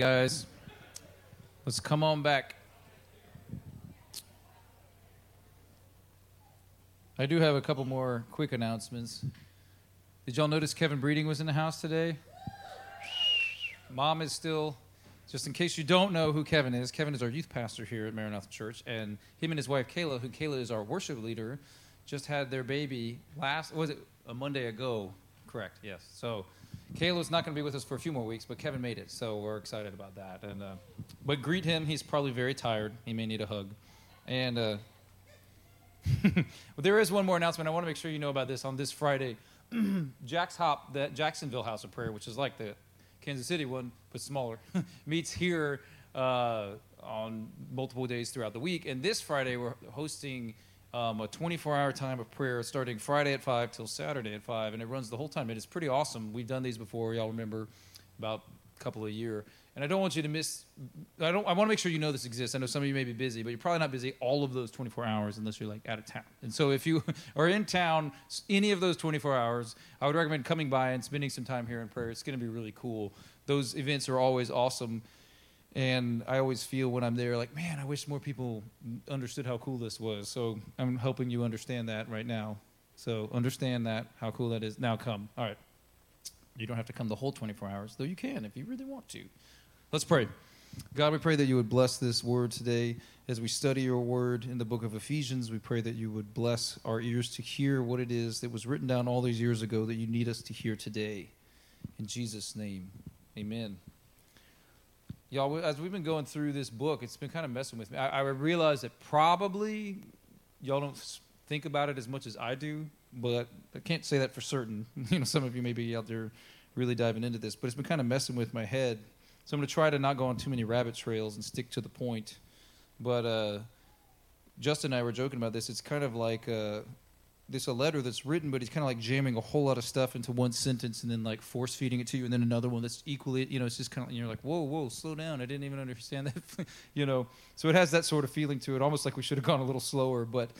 guys. Let's come on back. I do have a couple more quick announcements. Did y'all notice Kevin Breeding was in the house today? Mom is still, just in case you don't know who Kevin is, Kevin is our youth pastor here at Maranatha Church, and him and his wife Kayla, who Kayla is our worship leader, just had their baby last, was it a Monday ago? Correct, yes. So Kayla's not going to be with us for a few more weeks, but Kevin made it, so we're excited about that. And uh, but greet him; he's probably very tired. He may need a hug. And uh, well, there is one more announcement. I want to make sure you know about this on this Friday. Jax HOP, Jacksonville House of Prayer, which is like the Kansas City one but smaller, meets here uh, on multiple days throughout the week. And this Friday, we're hosting um, a 24 hour time of prayer starting Friday at 5 till Saturday at 5, and it runs the whole time. It is pretty awesome. We've done these before, y'all remember, about a couple a year. And I don't want you to miss, I, don't, I want to make sure you know this exists. I know some of you may be busy, but you're probably not busy all of those 24 hours unless you're like out of town. And so if you are in town any of those 24 hours, I would recommend coming by and spending some time here in prayer. It's going to be really cool. Those events are always awesome. And I always feel when I'm there, like, man, I wish more people understood how cool this was. So I'm helping you understand that right now. So understand that, how cool that is. Now come. All right. You don't have to come the whole 24 hours, though you can if you really want to. Let's pray. God, we pray that you would bless this word today as we study your word in the book of Ephesians. We pray that you would bless our ears to hear what it is that was written down all these years ago that you need us to hear today. In Jesus' name, amen. Y'all, as we've been going through this book, it's been kind of messing with me. I, I realize that probably y'all don't think about it as much as I do, but I can't say that for certain. You know, some of you may be out there really diving into this, but it's been kind of messing with my head. So I'm going to try to not go on too many rabbit trails and stick to the point. But uh, Justin and I were joking about this. It's kind of like uh, this a letter that's written, but he's kind of like jamming a whole lot of stuff into one sentence and then like force feeding it to you, and then another one that's equally, you know, it's just kind of you're like, whoa, whoa, slow down. I didn't even understand that, you know. So it has that sort of feeling to it, almost like we should have gone a little slower. But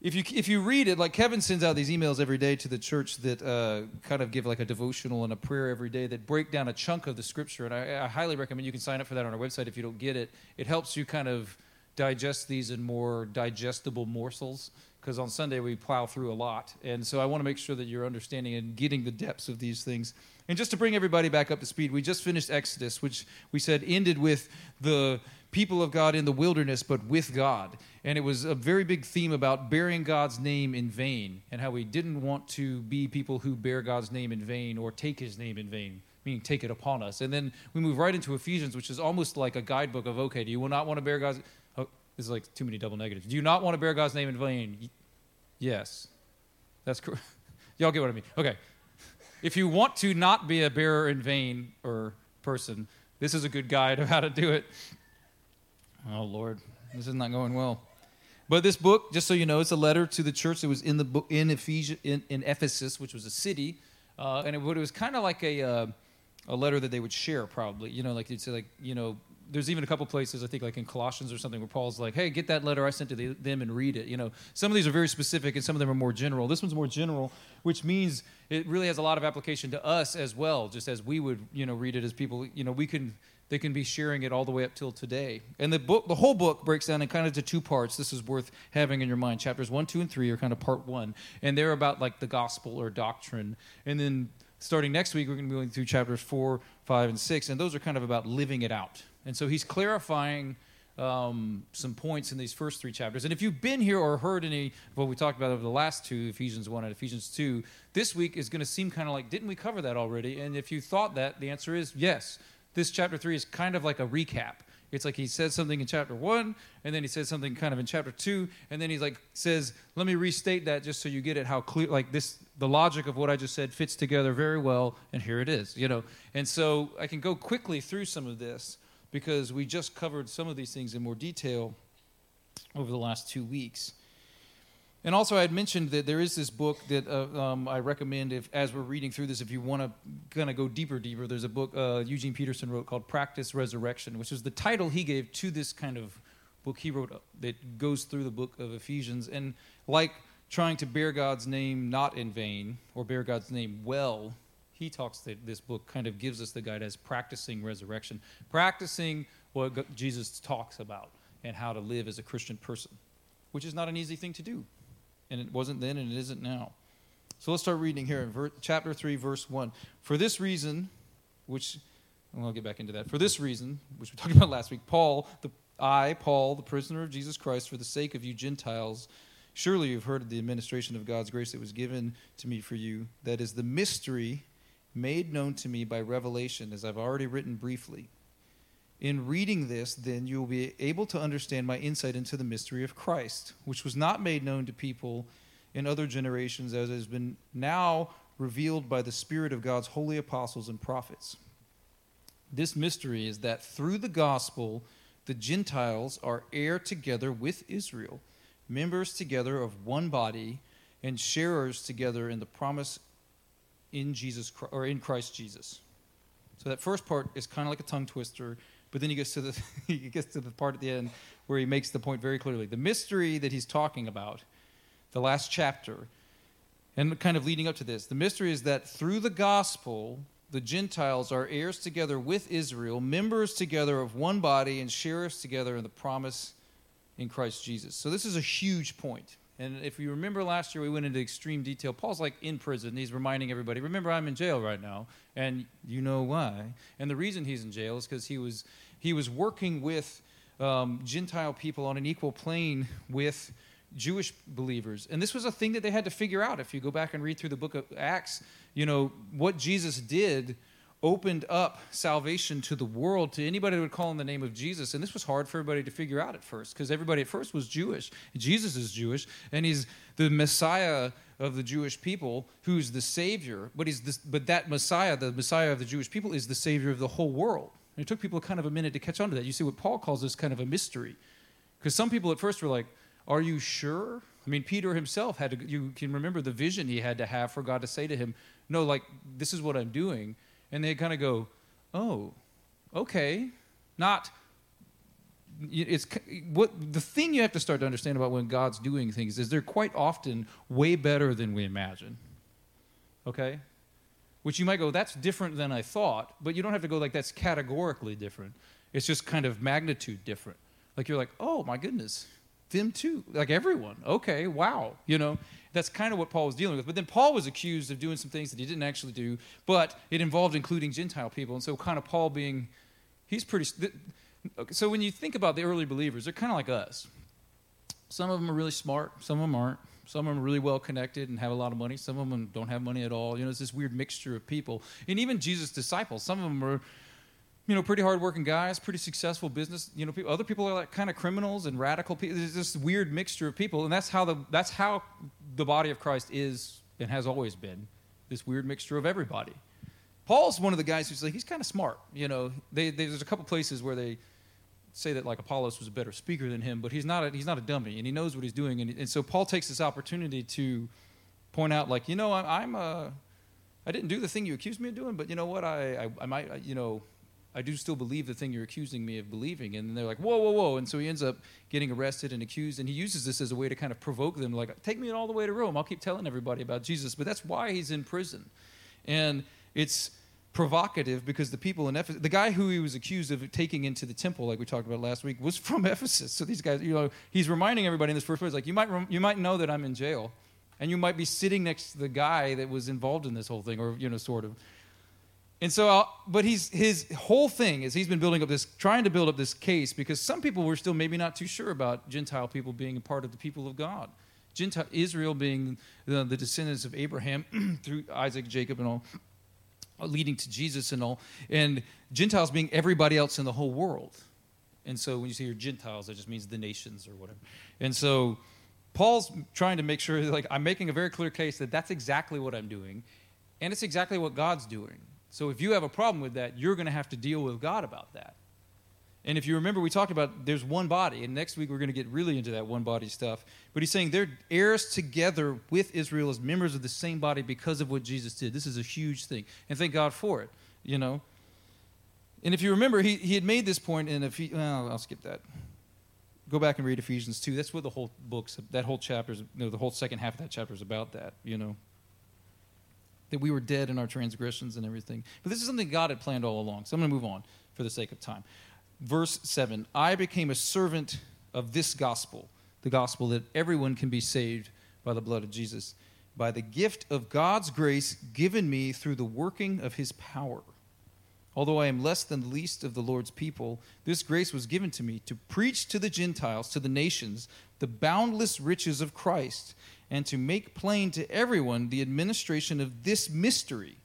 if you if you read it, like Kevin sends out these emails every day to the church that uh, kind of give like a devotional and a prayer every day that break down a chunk of the scripture, and I, I highly recommend you can sign up for that on our website if you don't get it. It helps you kind of digest these in more digestible morsels because on Sunday we plow through a lot. And so I want to make sure that you're understanding and getting the depths of these things. And just to bring everybody back up to speed, we just finished Exodus, which we said ended with the people of God in the wilderness, but with God. And it was a very big theme about bearing God's name in vain and how we didn't want to be people who bear God's name in vain or take his name in vain meaning take it upon us. And then we move right into Ephesians, which is almost like a guidebook of okay, do you not want to bear God's is like too many double negatives. Do you not want to bear God's name in vain? Yes. That's correct. Y'all get what I mean. Okay. If you want to not be a bearer in vain or person, this is a good guide of how to do it. Oh, Lord. This is not going well. But this book, just so you know, it's a letter to the church that was in the book in Ephesus, in, in Ephesus, which was a city, uh, and it, it was kind of like a uh, a letter that they would share, probably. You know, like you'd say, like you know, there's even a couple places I think like in Colossians or something where Paul's like, "Hey, get that letter I sent to the, them and read it." You know, some of these are very specific and some of them are more general. This one's more general, which means it really has a lot of application to us as well, just as we would you know read it as people. You know, we can they can be sharing it all the way up till today. And the book, the whole book breaks down in kind of to two parts. This is worth having in your mind. Chapters one, two, and three are kind of part one, and they're about like the gospel or doctrine, and then starting next week we're going to be going through chapters four, five, and six, and those are kind of about living it out and so he's clarifying um, some points in these first three chapters. And if you've been here or heard any of what we talked about over the last two, Ephesians 1 and Ephesians 2, this week is going to seem kind of like, didn't we cover that already? And if you thought that, the answer is yes. This chapter 3 is kind of like a recap. It's like he says something in chapter 1, and then he says something kind of in chapter 2, and then he's like says, let me restate that just so you get it how clear, like this, the logic of what I just said fits together very well, and here it is, you know. And so I can go quickly through some of this because we just covered some of these things in more detail over the last two weeks. And also, I had mentioned that there is this book that uh, um, I recommend if, as we're reading through this, if you want to kind of go deeper, deeper. There's a book uh, Eugene Peterson wrote called "Practice Resurrection," which is the title he gave to this kind of book he wrote that goes through the book of Ephesians. And like trying to bear God's name not in vain or bear God's name well, he talks that this book kind of gives us the guide as practicing resurrection, practicing what Jesus talks about and how to live as a Christian person, which is not an easy thing to do. And it wasn't then and it isn't now. So let's start reading here in ver- chapter 3, verse 1. For this reason, which I'll get back into that. For this reason, which we talked about last week, Paul, the, I, Paul, the prisoner of Jesus Christ, for the sake of you Gentiles, surely you've heard of the administration of God's grace that was given to me for you. That is the mystery made known to me by revelation, as I've already written briefly. In reading this, then, you will be able to understand my insight into the mystery of Christ, which was not made known to people in other generations, as has been now revealed by the Spirit of God's holy apostles and prophets. This mystery is that through the gospel, the Gentiles are heir together with Israel, members together of one body, and sharers together in the promise in Jesus or in Christ Jesus. So that first part is kind of like a tongue twister, but then he gets to the he gets to the part at the end where he makes the point very clearly. The mystery that he's talking about, the last chapter, and kind of leading up to this, the mystery is that through the gospel, the Gentiles are heirs together with Israel, members together of one body, and sharers together in the promise in Christ Jesus. So this is a huge point. And if you remember last year, we went into extreme detail. Paul's like in prison. He's reminding everybody, remember, I'm in jail right now. And you know why. And the reason he's in jail is because he was, he was working with um, Gentile people on an equal plane with Jewish believers. And this was a thing that they had to figure out. If you go back and read through the book of Acts, you know, what Jesus did opened up salvation to the world to anybody that would call on the name of Jesus. And this was hard for everybody to figure out at first because everybody at first was Jewish. Jesus is Jewish, and he's the Messiah of the Jewish people who's the Savior. But, he's but that Messiah, the Messiah of the Jewish people, is the Savior of the whole world. And it took people kind of a minute to catch on to that. You see what Paul calls this kind of a mystery. Because some people at first were like, Are you sure? I mean, Peter himself had to, you can remember the vision he had to have for God to say to him, No, like, this is what I'm doing and they kind of go, "Oh, okay." Not it's what the thing you have to start to understand about when God's doing things is they're quite often way better than we imagine. Okay? Which you might go, that's different than I thought, but you don't have to go like that's categorically different. It's just kind of magnitude different. Like you're like, oh my goodness, them too. Like everyone. Okay, wow. You know, that's kind of what Paul was dealing with. But then Paul was accused of doing some things that he didn't actually do, but it involved including Gentile people. And so, kind of Paul being, he's pretty. So, when you think about the early believers, they're kind of like us. Some of them are really smart, some of them aren't. Some of them are really well connected and have a lot of money. Some of them don't have money at all. You know, it's this weird mixture of people. And even Jesus' disciples, some of them are you know, pretty hardworking guys, pretty successful business. You know, people, other people are like kind of criminals and radical people. There's this weird mixture of people, and that's how the that's how the body of Christ is and has always been. This weird mixture of everybody. Paul's one of the guys who's like he's kind of smart. You know, they, they, there's a couple places where they say that like Apollos was a better speaker than him, but he's not a, he's not a dummy, and he knows what he's doing. And, and so Paul takes this opportunity to point out, like, you know, I, I'm a uh, I didn't do the thing you accused me of doing, but you know what? I, I, I might, uh, you know, I do still believe the thing you're accusing me of believing. And they're like, whoa, whoa, whoa. And so he ends up getting arrested and accused. And he uses this as a way to kind of provoke them, like, take me all the way to Rome. I'll keep telling everybody about Jesus. But that's why he's in prison. And it's provocative because the people in Ephesus, the guy who he was accused of taking into the temple, like we talked about last week, was from Ephesus. So these guys, you know, he's reminding everybody in this first place, like, you might, you might know that I'm in jail. And you might be sitting next to the guy that was involved in this whole thing, or, you know, sort of. And so, I'll, but he's, his whole thing is he's been building up this, trying to build up this case because some people were still maybe not too sure about Gentile people being a part of the people of God. Gentile, Israel being the, the descendants of Abraham through Isaac, Jacob, and all, leading to Jesus and all, and Gentiles being everybody else in the whole world. And so when you say you're Gentiles, that just means the nations or whatever. And so Paul's trying to make sure, like, I'm making a very clear case that that's exactly what I'm doing, and it's exactly what God's doing. So if you have a problem with that, you're going to have to deal with God about that. And if you remember, we talked about there's one body, and next week we're going to get really into that one body stuff. But he's saying they're heirs together with Israel as members of the same body because of what Jesus did. This is a huge thing, and thank God for it. You know. And if you remember, he, he had made this point in Ephes- well, I'll skip that. Go back and read Ephesians two. That's what the whole book's that whole chapter's you know, the whole second half of that chapter is about. That you know that we were dead in our transgressions and everything. But this is something God had planned all along. So I'm going to move on for the sake of time. Verse 7 I became a servant of this gospel, the gospel that everyone can be saved by the blood of Jesus, by the gift of God's grace given me through the working of his power. Although I am less than the least of the Lord's people, this grace was given to me to preach to the Gentiles, to the nations, the boundless riches of Christ, and to make plain to everyone the administration of this mystery,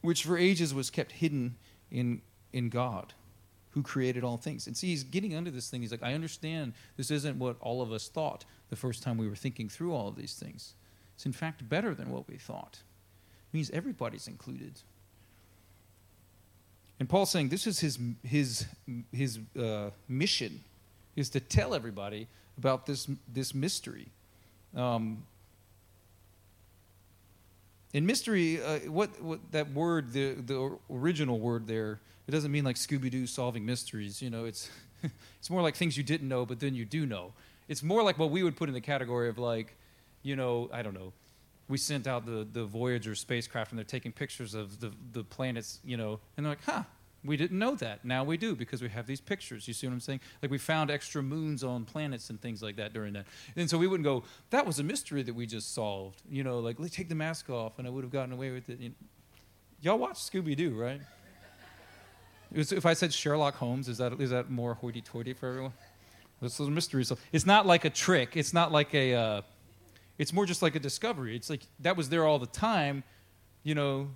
which for ages was kept hidden in, in God, who created all things. And see, he's getting under this thing. He's like, I understand this isn't what all of us thought the first time we were thinking through all of these things. It's in fact better than what we thought. It means everybody's included. And Paul's saying this is his, his, his uh, mission, is to tell everybody about this, this mystery. Um, in mystery, uh, what, what that word, the, the original word there, it doesn't mean like Scooby Doo solving mysteries. You know, it's, it's more like things you didn't know, but then you do know. It's more like what we would put in the category of like, you know, I don't know, we sent out the, the Voyager spacecraft and they're taking pictures of the, the planets, you know, and they're like, huh, we didn't know that. Now we do because we have these pictures. You see what I'm saying? Like we found extra moons on planets and things like that during that. And so we wouldn't go, that was a mystery that we just solved. You know, like, let's take the mask off and I would have gotten away with it. You know, y'all watch Scooby Doo, right? Was, if I said Sherlock Holmes, is that, is that more hoity toity for everyone? This is a mystery. So it's not like a trick. It's not like a, uh, it's more just like a discovery. It's like that was there all the time. You know,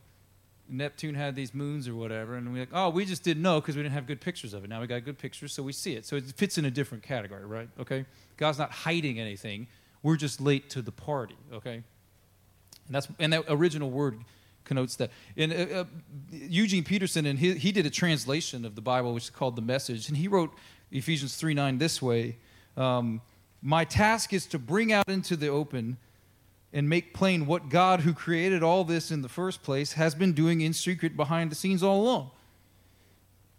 Neptune had these moons or whatever, and we're like, oh, we just didn't know because we didn't have good pictures of it. Now we got good pictures, so we see it. So it fits in a different category, right? Okay? God's not hiding anything. We're just late to the party, okay? And that's and that original word connotes that. And uh, uh, Eugene Peterson, and he, he did a translation of the Bible, which is called the Message, and he wrote Ephesians three nine this way: um, "My task is to bring out into the open." And make plain what God, who created all this in the first place, has been doing in secret behind the scenes all along.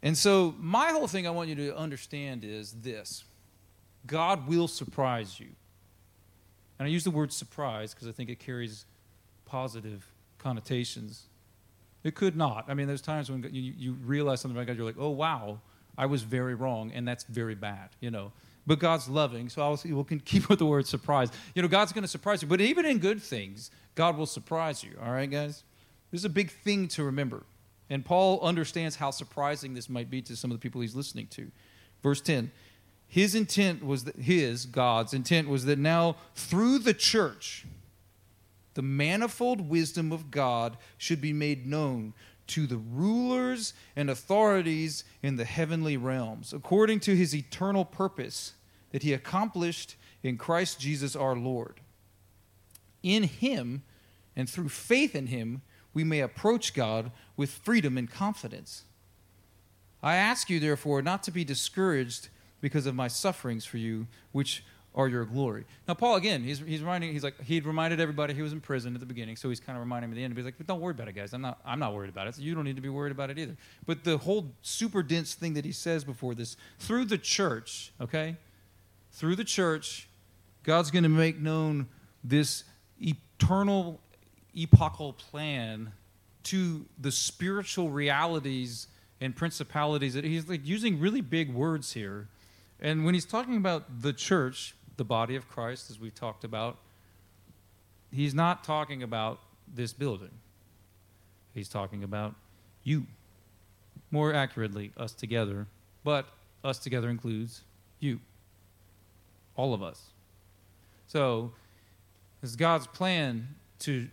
And so, my whole thing I want you to understand is this God will surprise you. And I use the word surprise because I think it carries positive connotations. It could not. I mean, there's times when you, you realize something about God, you're like, oh, wow, I was very wrong, and that's very bad, you know but God's loving. So I'll, we'll keep with the word surprise. You know, God's going to surprise you. But even in good things, God will surprise you. All right, guys? This is a big thing to remember. And Paul understands how surprising this might be to some of the people he's listening to. Verse 10 His intent was that, his, God's intent was that now through the church, the manifold wisdom of God should be made known to the rulers and authorities in the heavenly realms, according to his eternal purpose that he accomplished in Christ Jesus our Lord. In him and through faith in him, we may approach God with freedom and confidence. I ask you, therefore, not to be discouraged because of my sufferings for you, which are your glory. Now, Paul, again, he's, he's reminding, he's like, he'd reminded everybody he was in prison at the beginning, so he's kind of reminding him at the end. He's like, but don't worry about it, guys. I'm not, I'm not worried about it. So you don't need to be worried about it either. But the whole super dense thing that he says before this, through the church, okay? Through the church, God's going to make known this eternal, epochal plan to the spiritual realities and principalities. That he's like using really big words here. And when he's talking about the church, the body of Christ, as we've talked about, he's not talking about this building. He's talking about you. More accurately, us together. But us together includes you. All of us. So, it's God's plan to,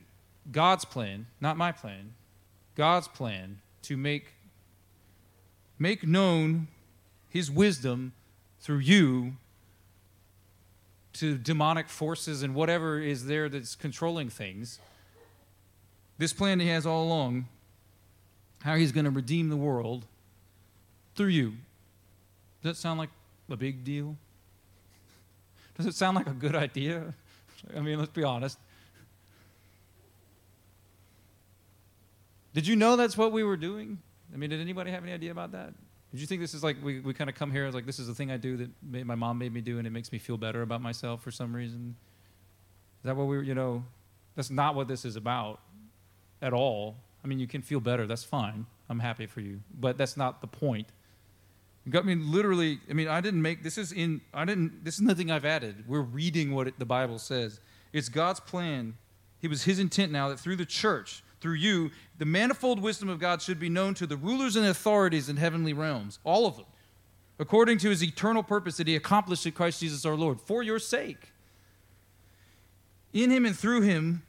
God's plan, not my plan, God's plan to make, make known his wisdom through you to demonic forces and whatever is there that's controlling things. This plan he has all along, how he's going to redeem the world through you. Does that sound like a big deal? Does it sound like a good idea? I mean, let's be honest. Did you know that's what we were doing? I mean, did anybody have any idea about that? Did you think this is like we, we kind of come here as like this is the thing I do that made, my mom made me do and it makes me feel better about myself for some reason? Is that what we were, you know, that's not what this is about. at all. I mean, you can feel better. That's fine. I'm happy for you. But that's not the point. I mean, literally, I mean, I didn't make this is in, I didn't, this is nothing I've added. We're reading what it, the Bible says. It's God's plan. It was his intent now that through the church, through you, the manifold wisdom of God should be known to the rulers and authorities in heavenly realms, all of them, according to his eternal purpose that he accomplished in Christ Jesus our Lord, for your sake. In him and through him,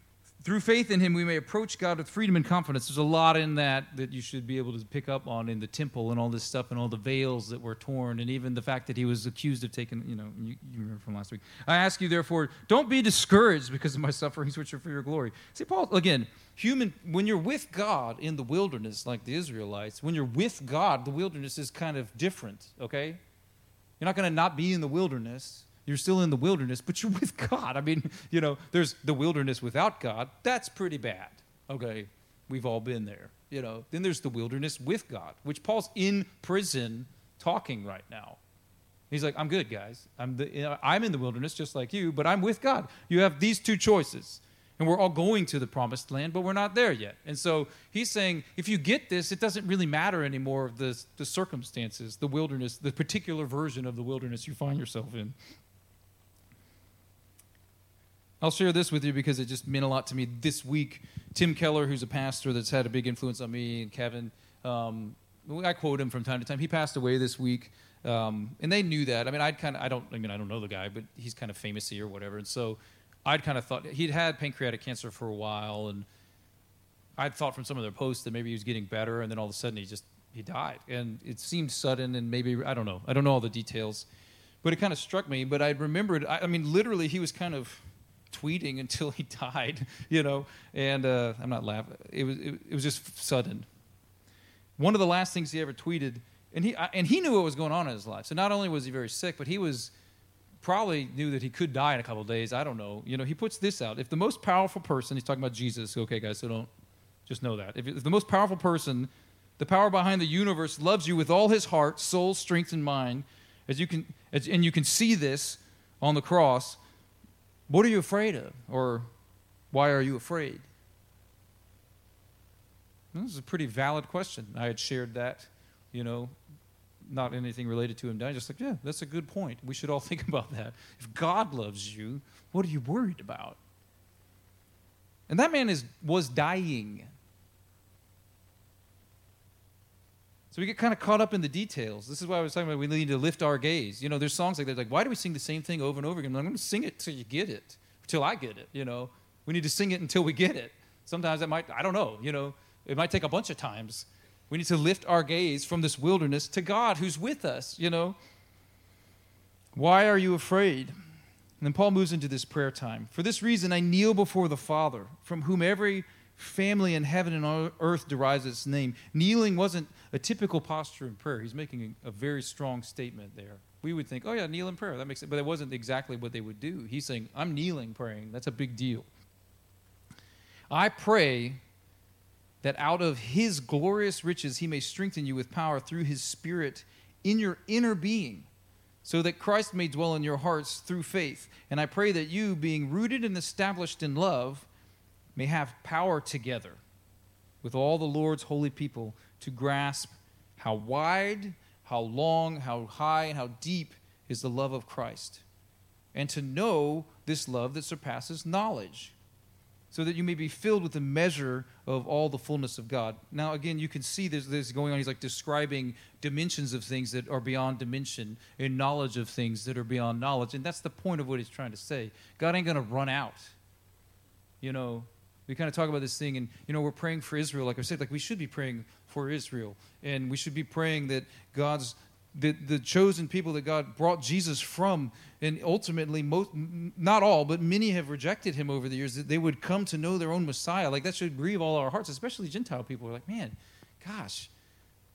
through faith in him, we may approach God with freedom and confidence. There's a lot in that that you should be able to pick up on in the temple and all this stuff and all the veils that were torn and even the fact that he was accused of taking, you know, you, you remember from last week. I ask you, therefore, don't be discouraged because of my sufferings, which are for your glory. See, Paul, again, human, when you're with God in the wilderness, like the Israelites, when you're with God, the wilderness is kind of different, okay? You're not going to not be in the wilderness you're still in the wilderness, but you're with God. I mean, you know, there's the wilderness without God. That's pretty bad. Okay, we've all been there. You know, then there's the wilderness with God, which Paul's in prison talking right now. He's like, I'm good, guys. I'm, the, I'm in the wilderness just like you, but I'm with God. You have these two choices. And we're all going to the promised land, but we're not there yet. And so he's saying, if you get this, it doesn't really matter anymore the, the circumstances, the wilderness, the particular version of the wilderness you find yourself in. I'll share this with you because it just meant a lot to me this week. Tim Keller, who's a pastor that's had a big influence on me and Kevin, um, I quote him from time to time. He passed away this week, um, and they knew that. I mean, I'd kind of, I don't, I mean, I don't know the guy, but he's kind of famous or whatever. And so, I'd kind of thought he'd had pancreatic cancer for a while, and I'd thought from some of their posts that maybe he was getting better, and then all of a sudden he just he died, and it seemed sudden, and maybe I don't know, I don't know all the details, but it kind of struck me. But I remembered, I, I mean, literally, he was kind of tweeting until he died, you know. And uh, I'm not laughing. It was it, it, was just sudden. One of the last things he ever tweeted, and he and he knew what was going on in his life. So not only was he very sick, but he was probably knew that he could die in a couple days. I don't know. You know, he puts this out. If the most powerful person, he's talking about Jesus. Okay, guys, so don't just know that. If, if the most powerful person, the power behind the universe, loves you with all his heart, soul, strength, and mind, as you can, as, and you can see this on the cross what are you afraid of? Or why are you afraid? This is a pretty valid question. I had shared that, you know, not anything related to him dying. Just like, yeah, that's a good point. We should all think about that. If God loves you, what are you worried about? And that man is was dying. So we get kind of caught up in the details. This is why I was talking about we need to lift our gaze. You know, there's songs like that, like, why do we sing the same thing over and over again? I'm going to sing it till you get it, till I get it. You know, we need to sing it until we get it. Sometimes it might, I don't know, you know, it might take a bunch of times. We need to lift our gaze from this wilderness to God who's with us, you know. Why are you afraid? And then Paul moves into this prayer time. For this reason, I kneel before the Father, from whom every family in heaven and on earth derives its name. Kneeling wasn't a typical posture in prayer. He's making a, a, very strong statement there. We would think, oh, yeah, kneel in prayer. That makes it, but it wasn't exactly what they would do. He's saying, I'm kneeling praying. That's a big deal. I pray that out of his glorious riches he may strengthen you with power through his spirit in your inner being so that Christ may dwell in your hearts through faith. And I pray that you, being rooted and established in love, may have power together with all the Lord's holy people to grasp how wide, how long, how high, and how deep is the love of Christ, and to know this love that surpasses knowledge, so that you may be filled with the measure of all the fullness of God. Now, again, you can see this, this going on. He's like describing dimensions of things that are beyond dimension and knowledge of things that are beyond knowledge. And that's the point of what he's trying to say. God ain't going to run out. You know, we kind of talk about this thing and you know we're praying for israel like i said like we should be praying for israel. And we should be praying that god's the, the chosen people that god brought jesus from and ultimately most not all but many have rejected him over the years that they would come to know their own messiah. Like that should grieve all our hearts especially gentile people. Are like man gosh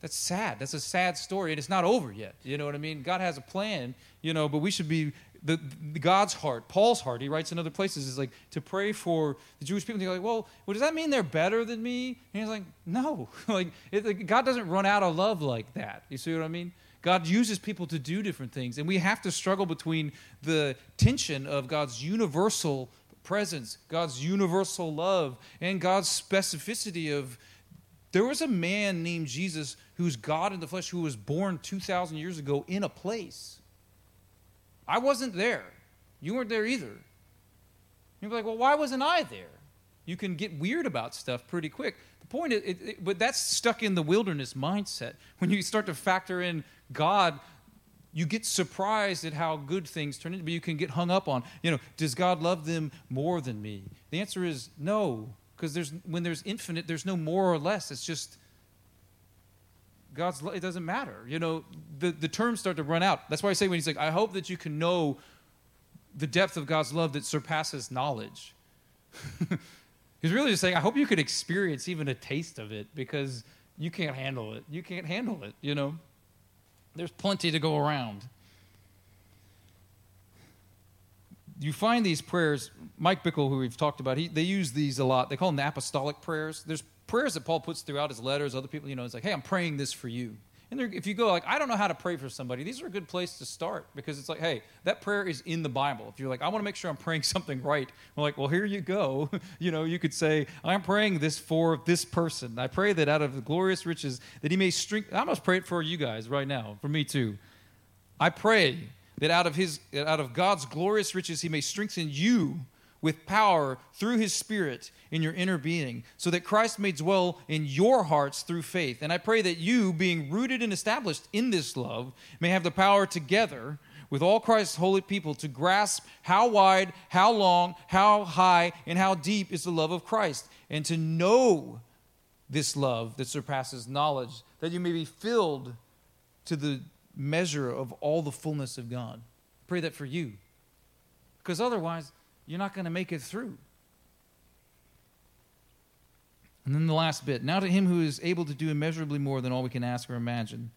that's sad. That's a sad story and it's not over yet. You know what i mean? God has a plan you know but we should be the, the, God's heart, Paul's heart, he writes in other places, is like to pray for the Jewish people. And they're like, well, well, does that mean they're better than me? And he's like, no. like, it, like, God doesn't run out of love like that. You see what I mean? God uses people to do different things. And we have to struggle between the tension of God's universal presence, God's universal love, and God's specificity of there was a man named Jesus who's God in the flesh who was born 2,000 years ago in a place. I wasn't there. You weren't there either. You'd be like, well, why wasn't I there? You can get weird about stuff pretty quick. The point is, it, it, but that's stuck in the wilderness mindset. When you start to factor in God, you get surprised at how good things turn into, but you can get hung up on, you know, does God love them more than me? The answer is no, because there's when there's infinite, there's no more or less. It's just God's. Love, it doesn't matter. You know, the the terms start to run out. That's why I say when he's like, I hope that you can know the depth of God's love that surpasses knowledge. he's really just saying, I hope you could experience even a taste of it because you can't handle it. You can't handle it. You know, there's plenty to go around. you find these prayers. Mike Bickle, who we've talked about, he, they use these a lot. They call them the apostolic prayers. There's prayers that Paul puts throughout his letters. Other people, you know, it's like, hey, I'm praying this for you. And if you go like, I don't know how to pray for somebody, these are a good place to start because it's like, hey, that prayer is in the Bible. If you're like, I want to make sure I'm praying something right, we're like, well, here you go. you know, you could say, I'm praying this for this person. I pray that out of the glorious riches that he may strengthen. I must pray it for you guys right now, for me too. I pray that out of his out of God's glorious riches he may strengthen you with power through his spirit in your inner being so that Christ may dwell in your hearts through faith. And I pray that you being rooted and established in this love may have the power together with all Christ's holy people to grasp how wide, how long, how high, and how deep is the love of Christ, and to know this love that surpasses knowledge, that you may be filled to the measure of all the fullness of God. Pray that for you. Because otherwise, you're not going to make it through. And then the last bit. Now to him who is able to do immeasurably more than all we can ask or imagine,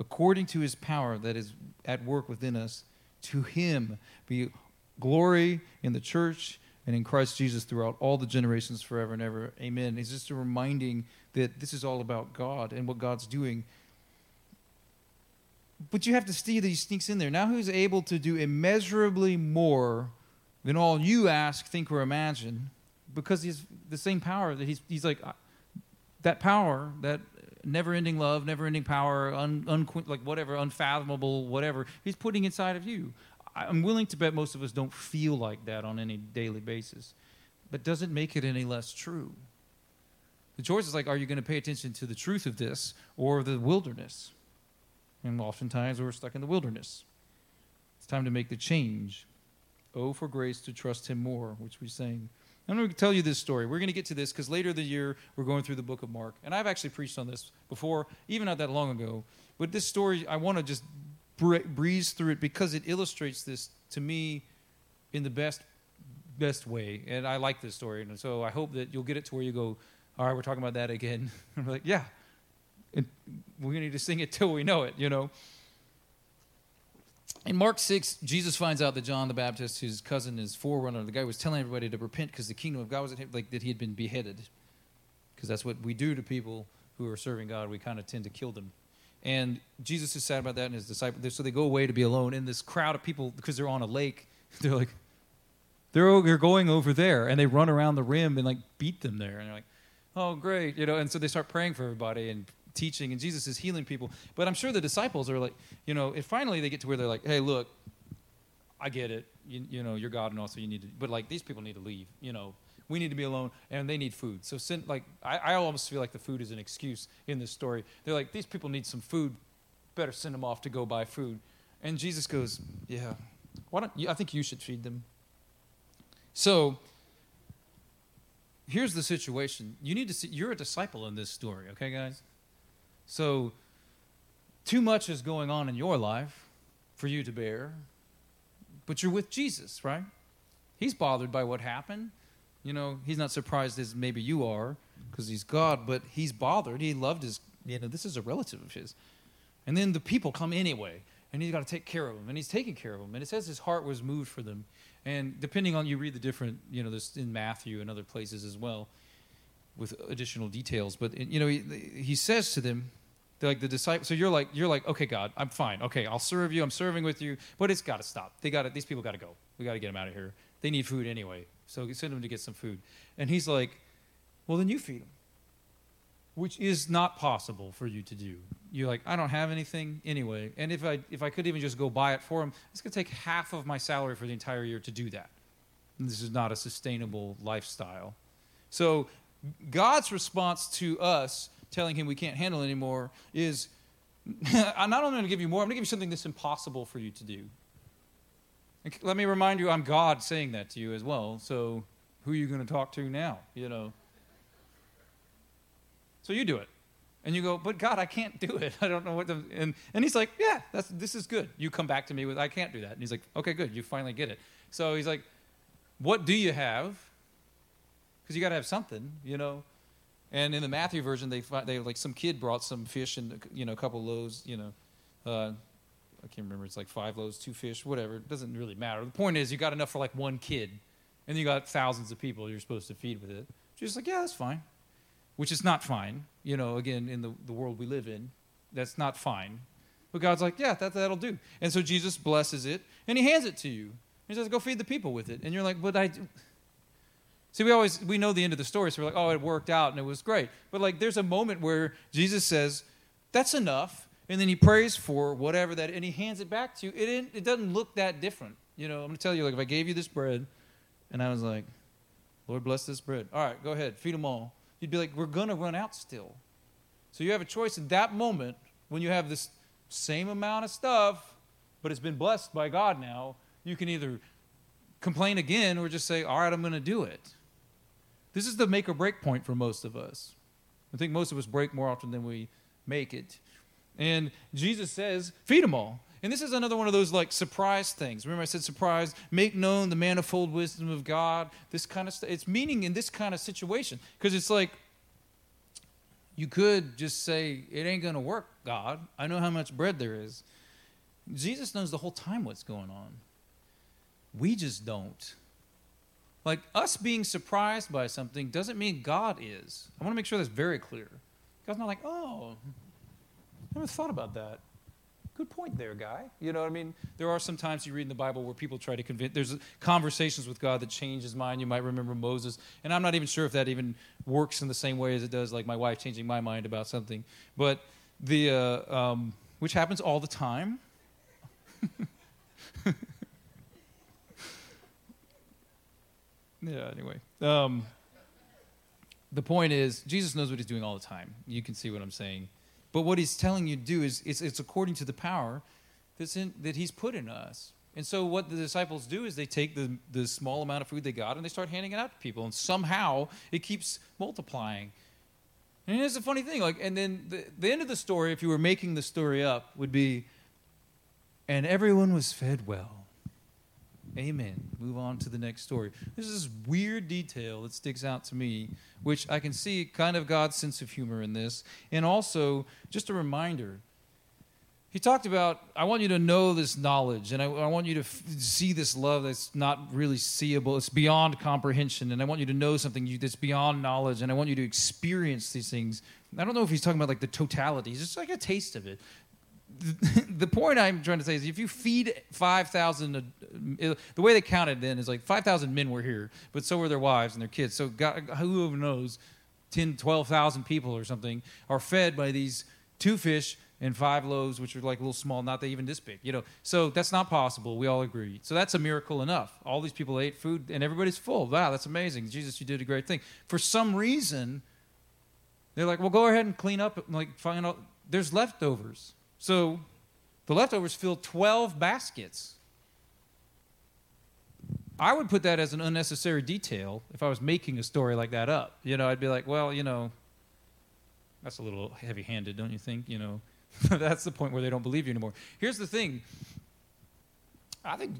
according to his power that is at work within us, to him be glory in the church and in Christ Jesus throughout all the generations forever and ever. Amen. It's just a reminding that this is all about God and what God's doing but you have to see that he sneaks in there. Now who's able to do immeasurably more than all you ask, think, or imagine, because he's the same power that he's, he's like, uh, that power, that never ending love, never ending power, un, un, like whatever, unfathomable, whatever, he's putting inside of you. I'm willing to bet most of us don't feel like that on any daily basis, but doesn't make it any less true. The choice is like, are you going to pay attention to the truth of this or the wilderness? And oftentimes we're stuck in the wilderness. It's time to make the change. Oh, for grace to trust Him more, which we sang. I'm going to tell you this story. We're going to get to this because later the year we're going through the book of Mark. And I've actually preached on this before, even not that long ago. But this story, I want to just breeze through it because it illustrates this to me in the best best way. And I like this story. And so I hope that you'll get it to where you go, all right, we're talking about that again. I'm like, yeah, and we need to sing it till we know it, you know. In Mark 6, Jesus finds out that John the Baptist, whose cousin, is forerunner, the guy was telling everybody to repent because the kingdom of God was like that he had been beheaded. Because that's what we do to people who are serving God. We kind of tend to kill them. And Jesus is sad about that, and his disciples. So they go away to be alone. And this crowd of people, because they're on a lake, they're like, they're, they're going over there, and they run around the rim and like beat them there. And they're like, oh, great, you know. And so they start praying for everybody and teaching and Jesus is healing people. But I'm sure the disciples are like, you know, if finally they get to where they're like, hey, look, I get it. You, you know, you're God and also you need to, but like these people need to leave, you know. We need to be alone and they need food. So, send, like, I, I almost feel like the food is an excuse in this story. They're like, these people need some food. Better send them off to go buy food. And Jesus goes, yeah, why don't you, I think you should feed them. So, here's the situation. You need to see, you're a disciple in this story, okay, guys? So, too much is going on in your life for you to bear, but you're with Jesus, right? He's bothered by what happened. You know, he's not surprised as maybe you are because he's God, but he's bothered. He loved his, you know, this is a relative of his. And then the people come anyway, and he's got to take care of them, and he's taking care of them. And it says his heart was moved for them. And depending on you read the different, you know, this in Matthew and other places as well with additional details. But you know, he, he says to them, they're like the disciples. So you're like you're like okay, God, I'm fine. Okay, I'll serve you. I'm serving with you, but it's got to stop. They got to. These people got to go. We got to get them out of here. They need food anyway. So send them to get some food. And he's like, well, then you feed them, which is not possible for you to do. You're like, I don't have anything anyway. And if I, if I could even just go buy it for them, it's to take half of my salary for the entire year to do that. And this is not a sustainable lifestyle. So God's response to us telling him we can't handle anymore is I'm not only going to give you more, I'm going to give you something that's impossible for you to do. Let me remind you, I'm God saying that to you as well. So who are you going to talk to now? You know. So you do it. And you go, but God, I can't do it. I don't know what to. And, and he's like, yeah, that's, this is good. You come back to me with, I can't do that. And he's like, okay, good. You finally get it. So he's like, what do you have? Because you got to have something, you know. And in the Matthew version, they find, they like some kid brought some fish and you know a couple loaves, you know. Uh, I can't remember. It's like five loaves, two fish, whatever. It doesn't really matter. The point is, you got enough for like one kid, and you got thousands of people you're supposed to feed with it. She's like, yeah, that's fine, which is not fine. You know, again, in the, the world we live in, that's not fine. But God's like, yeah, that, that'll do. And so Jesus blesses it, and he hands it to you. He says, go feed the people with it. And you're like, but I, See, we always we know the end of the story, so we're like, oh, it worked out and it was great. But like, there's a moment where Jesus says, "That's enough," and then he prays for whatever that, and he hands it back to you. It it doesn't look that different, you know. I'm gonna tell you, like, if I gave you this bread, and I was like, "Lord, bless this bread." All right, go ahead, feed them all. You'd be like, "We're gonna run out still." So you have a choice in that moment when you have this same amount of stuff, but it's been blessed by God now. You can either complain again or just say, "All right, I'm going to do it." This is the make or break point for most of us. I think most of us break more often than we make it. And Jesus says, feed them all. And this is another one of those like surprise things. Remember, I said surprise, make known the manifold wisdom of God, this kind of stuff. It's meaning in this kind of situation. Because it's like, you could just say, it ain't going to work, God. I know how much bread there is. Jesus knows the whole time what's going on. We just don't. Like us being surprised by something doesn't mean God is. I want to make sure that's very clear. God's not like, oh, I never thought about that. Good point there, guy. You know what I mean? There are some times you read in the Bible where people try to convince, there's conversations with God that change his mind. You might remember Moses. And I'm not even sure if that even works in the same way as it does, like my wife changing my mind about something. But the, uh, um, which happens all the time. Yeah, anyway. Um, the point is, Jesus knows what he's doing all the time. You can see what I'm saying. But what he's telling you to do is it's, it's according to the power that's in, that he's put in us. And so what the disciples do is they take the, the small amount of food they got and they start handing it out to people. And somehow it keeps multiplying. And it's a funny thing. Like, and then the, the end of the story, if you were making the story up, would be, and everyone was fed well. Amen. Move on to the next story. There's this weird detail that sticks out to me, which I can see kind of God's sense of humor in this. And also, just a reminder. He talked about, I want you to know this knowledge, and I, I want you to f- see this love that's not really seeable. It's beyond comprehension, and I want you to know something you, that's beyond knowledge, and I want you to experience these things. I don't know if he's talking about like the totality, it's just like a taste of it. the point I'm trying to say is if you feed 5,000, uh, the way they counted then is like 5,000 men were here, but so were their wives and their kids. So God, knows, 10, 12,000 people or something are fed by these two fish and five loaves, which are like a little small, not even this big, you know. So that's not possible. We all agree. So that's a miracle enough. All these people ate food and everybody's full. Wow, that's amazing. Jesus, you did a great thing. For some reason, they're like, well, go ahead and clean up, like find out. There's leftovers. So the leftovers fill 12 baskets. I would put that as an unnecessary detail if I was making a story like that up. You know, I'd be like, well, you know, that's a little heavy handed, don't you think? You know, that's the point where they don't believe you anymore. Here's the thing I think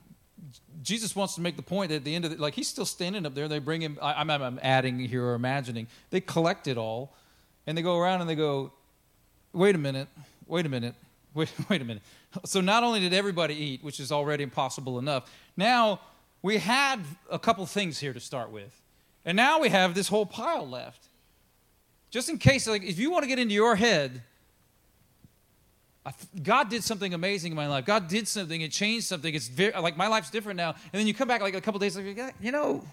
Jesus wants to make the point that at the end of it, like he's still standing up there. They bring him, I, I'm, I'm adding here or imagining. They collect it all and they go around and they go, wait a minute, wait a minute. Wait, wait a minute. So not only did everybody eat, which is already impossible enough, now we had a couple things here to start with. And now we have this whole pile left. Just in case, like, if you want to get into your head, God did something amazing in my life. God did something. It changed something. It's very, like my life's different now. And then you come back like a couple days later, you know,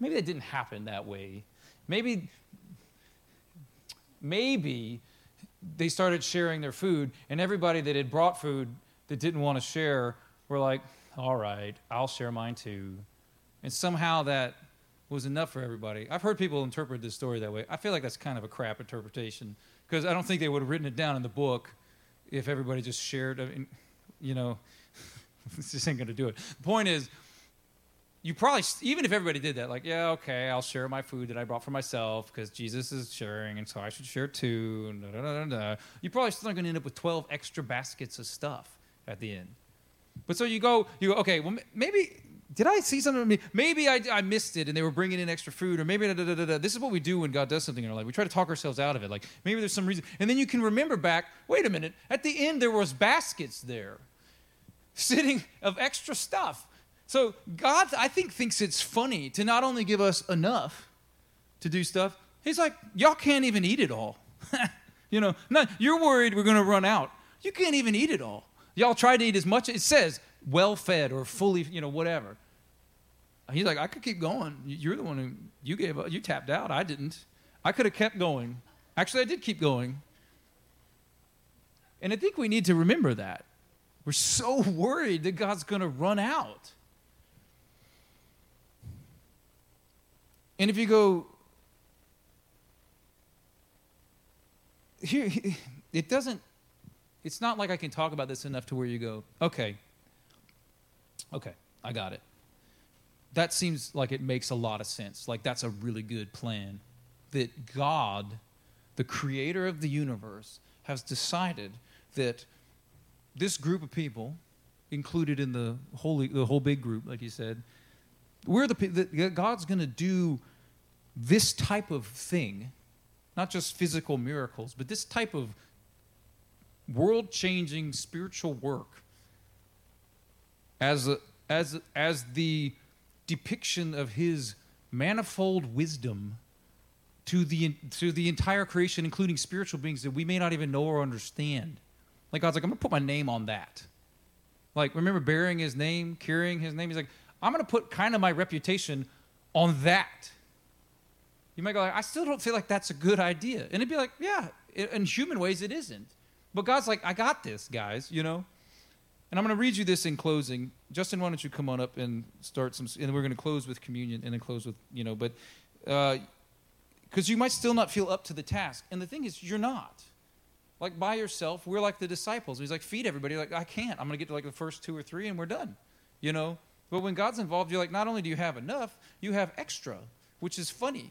maybe that didn't happen that way. Maybe, maybe they started sharing their food, and everybody that had brought food that didn't want to share were like, all right, I'll share mine too. And somehow that was enough for everybody. I've heard people interpret this story that way. I feel like that's kind of a crap interpretation because I don't think they would have written it down in the book if everybody just shared. I mean, you know, this just ain't going to do it. The point is, you probably even if everybody did that like yeah okay i'll share my food that i brought for myself because jesus is sharing and so i should share too da, da, da, you probably still are going to end up with 12 extra baskets of stuff at the end. But so you go you go okay well maybe did i see something maybe I, I missed it and they were bringing in extra food or maybe this is what we do when god does something in our life. We try to talk ourselves out of it like maybe there's some reason and then you can remember back wait a minute at the end there was baskets there sitting of extra stuff so God, I think, thinks it's funny to not only give us enough to do stuff, He's like, y'all can't even eat it all. you know, not, you're worried we're going to run out. You can't even eat it all. Y'all try to eat as much. As it says well fed or fully, you know, whatever. He's like, I could keep going. You're the one who you gave up. You tapped out. I didn't. I could have kept going. Actually, I did keep going. And I think we need to remember that. We're so worried that God's going to run out. And if you go, here, it doesn't, it's not like I can talk about this enough to where you go, okay, okay, I got it. That seems like it makes a lot of sense. Like that's a really good plan. That God, the creator of the universe, has decided that this group of people, included in the whole, the whole big group, like you said, we're the, God's going to do this type of thing, not just physical miracles, but this type of world changing spiritual work as, a, as, as the depiction of his manifold wisdom to the, to the entire creation, including spiritual beings that we may not even know or understand. Like, God's like, I'm going to put my name on that. Like, remember bearing his name, carrying his name? He's like, I'm going to put kind of my reputation on that. You might go, like, I still don't feel like that's a good idea. And it'd be like, yeah, in human ways, it isn't. But God's like, I got this, guys, you know? And I'm going to read you this in closing. Justin, why don't you come on up and start some, and we're going to close with communion and then close with, you know, but, because uh, you might still not feel up to the task. And the thing is, you're not. Like by yourself, we're like the disciples. He's like, feed everybody. Like, I can't. I'm going to get to like the first two or three and we're done, you know? But when God's involved, you're like, not only do you have enough, you have extra, which is funny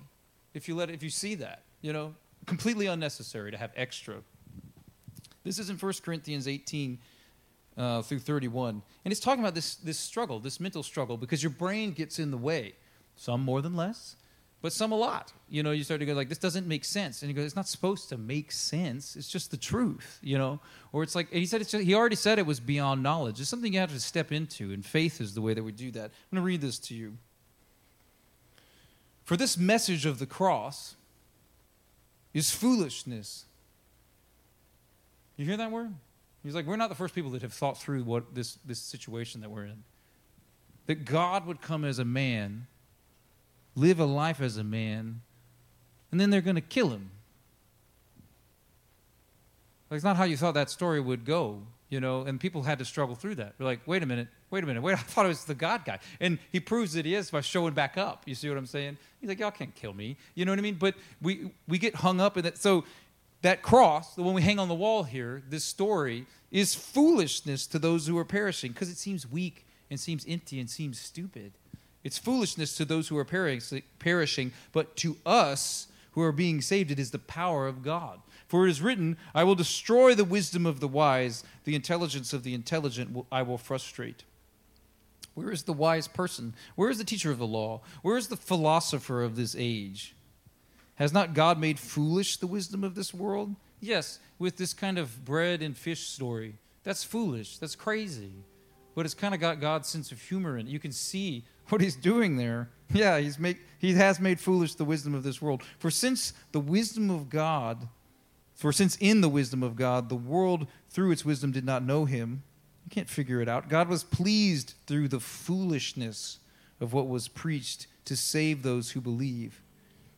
if you let it, if you see that, you know, completely unnecessary to have extra. This is in 1 Corinthians 18 uh, through 31. And it's talking about this, this struggle, this mental struggle, because your brain gets in the way. Some more than less, but some a lot. You know, you start to go like, this doesn't make sense. And you go, it's not supposed to make sense. It's just the truth, you know? Or it's like, he said, it's just, he already said it was beyond knowledge. It's something you have to step into, and faith is the way that we do that. I'm going to read this to you. For this message of the cross is foolishness. You hear that word? He's like, we're not the first people that have thought through what this, this situation that we're in. That God would come as a man live a life as a man, and then they're going to kill him. That's not how you thought that story would go, you know, and people had to struggle through that. They're like, wait a minute, wait a minute, wait, I thought it was the God guy. And he proves that he is by showing back up. You see what I'm saying? He's like, y'all can't kill me. You know what I mean? But we, we get hung up in that. So that cross, the one we hang on the wall here, this story, is foolishness to those who are perishing because it seems weak and seems empty and seems stupid. It's foolishness to those who are perishing, but to us who are being saved, it is the power of God. For it is written, I will destroy the wisdom of the wise, the intelligence of the intelligent I will frustrate. Where is the wise person? Where is the teacher of the law? Where is the philosopher of this age? Has not God made foolish the wisdom of this world? Yes, with this kind of bread and fish story. That's foolish. That's crazy. But it's kind of got God's sense of humor in it. You can see what he's doing there. Yeah, he's make, he has made foolish the wisdom of this world. For since the wisdom of God, for since in the wisdom of God, the world through its wisdom did not know him, you can't figure it out. God was pleased through the foolishness of what was preached to save those who believe.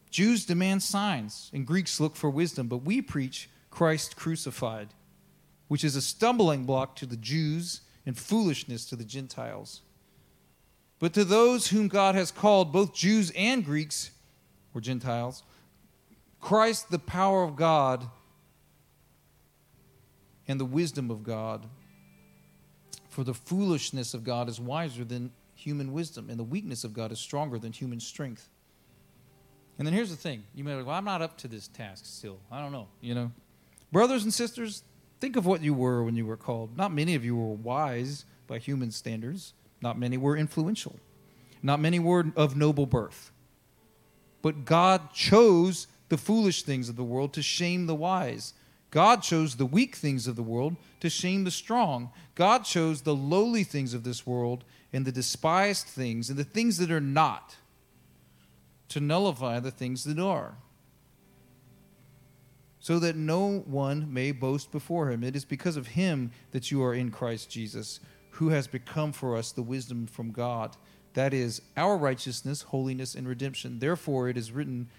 Jews demand signs, and Greeks look for wisdom, but we preach Christ crucified, which is a stumbling block to the Jews and foolishness to the Gentiles. But to those whom God has called, both Jews and Greeks, or Gentiles, Christ, the power of God and the wisdom of God. For the foolishness of God is wiser than human wisdom, and the weakness of God is stronger than human strength. And then here's the thing you may be like, well, I'm not up to this task still. I don't know. You know, brothers and sisters, think of what you were when you were called. Not many of you were wise by human standards, not many were influential, not many were of noble birth. But God chose the foolish things of the world to shame the wise. God chose the weak things of the world to shame the strong. God chose the lowly things of this world and the despised things and the things that are not to nullify the things that are, so that no one may boast before him. It is because of him that you are in Christ Jesus, who has become for us the wisdom from God. That is our righteousness, holiness, and redemption. Therefore, it is written,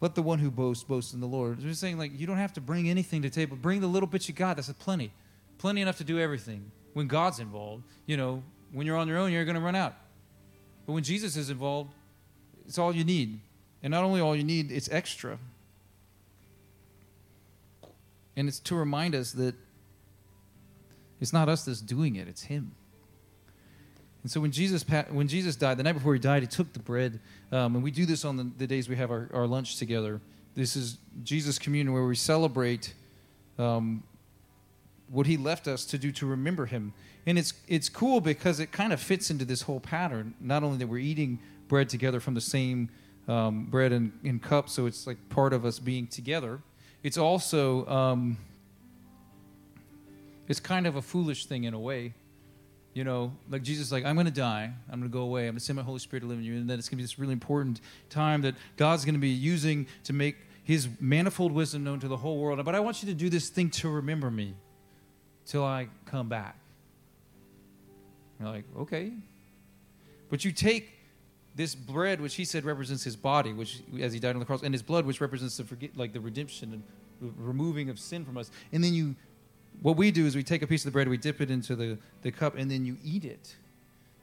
let the one who boasts boast in the Lord. We're saying like you don't have to bring anything to table. Bring the little bit you got. That's plenty, plenty enough to do everything. When God's involved, you know, when you're on your own, you're going to run out. But when Jesus is involved, it's all you need. And not only all you need, it's extra. And it's to remind us that it's not us that's doing it, it's Him. And so when Jesus, when Jesus died, the night before He died, He took the bread. Um, and we do this on the, the days we have our, our, lunch together. This is Jesus' communion where we celebrate um, what He left us to do to remember Him. And it's, it's cool because it kind of fits into this whole pattern. Not only that we're eating bread together from the same um, bread and, and, cup, so it's like part of us being together. It's also um, it's kind of a foolish thing in a way, you know. Like Jesus, like I'm going to die, I'm going to go away, I'm going to send my Holy Spirit to live in you, and then it's going to be this really important time that God's going to be using to make His manifold wisdom known to the whole world. But I want you to do this thing to remember me till I come back. You're like, okay. But you take this bread, which he said represents his body, which as he died on the cross, and his blood, which represents the forget, like the redemption and the removing of sin from us. And then you, what we do is we take a piece of the bread, we dip it into the, the cup, and then you eat it.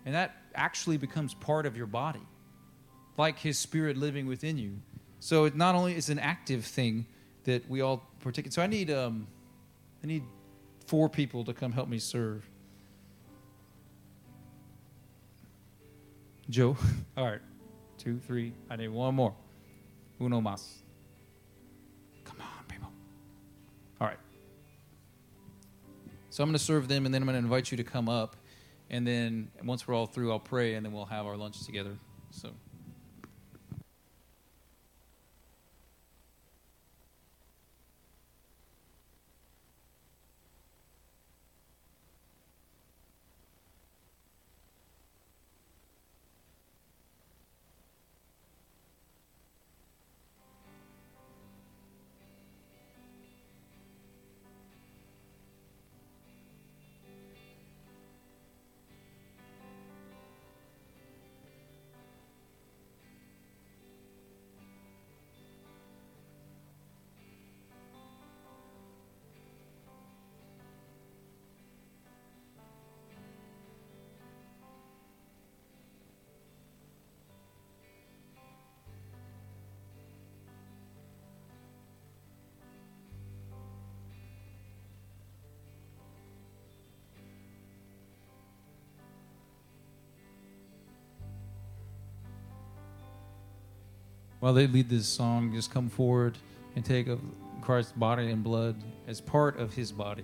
And that actually becomes part of your body, like his spirit living within you. So it not only is an active thing that we all partake. So I need, um, I need four people to come help me serve. Joe. All right. Two, three. I need one more. Uno más. So I'm going to serve them, and then I'm going to invite you to come up. And then once we're all through, I'll pray, and then we'll have our lunch together. So. While they lead this song, just come forward and take of Christ's body and blood as part of his body.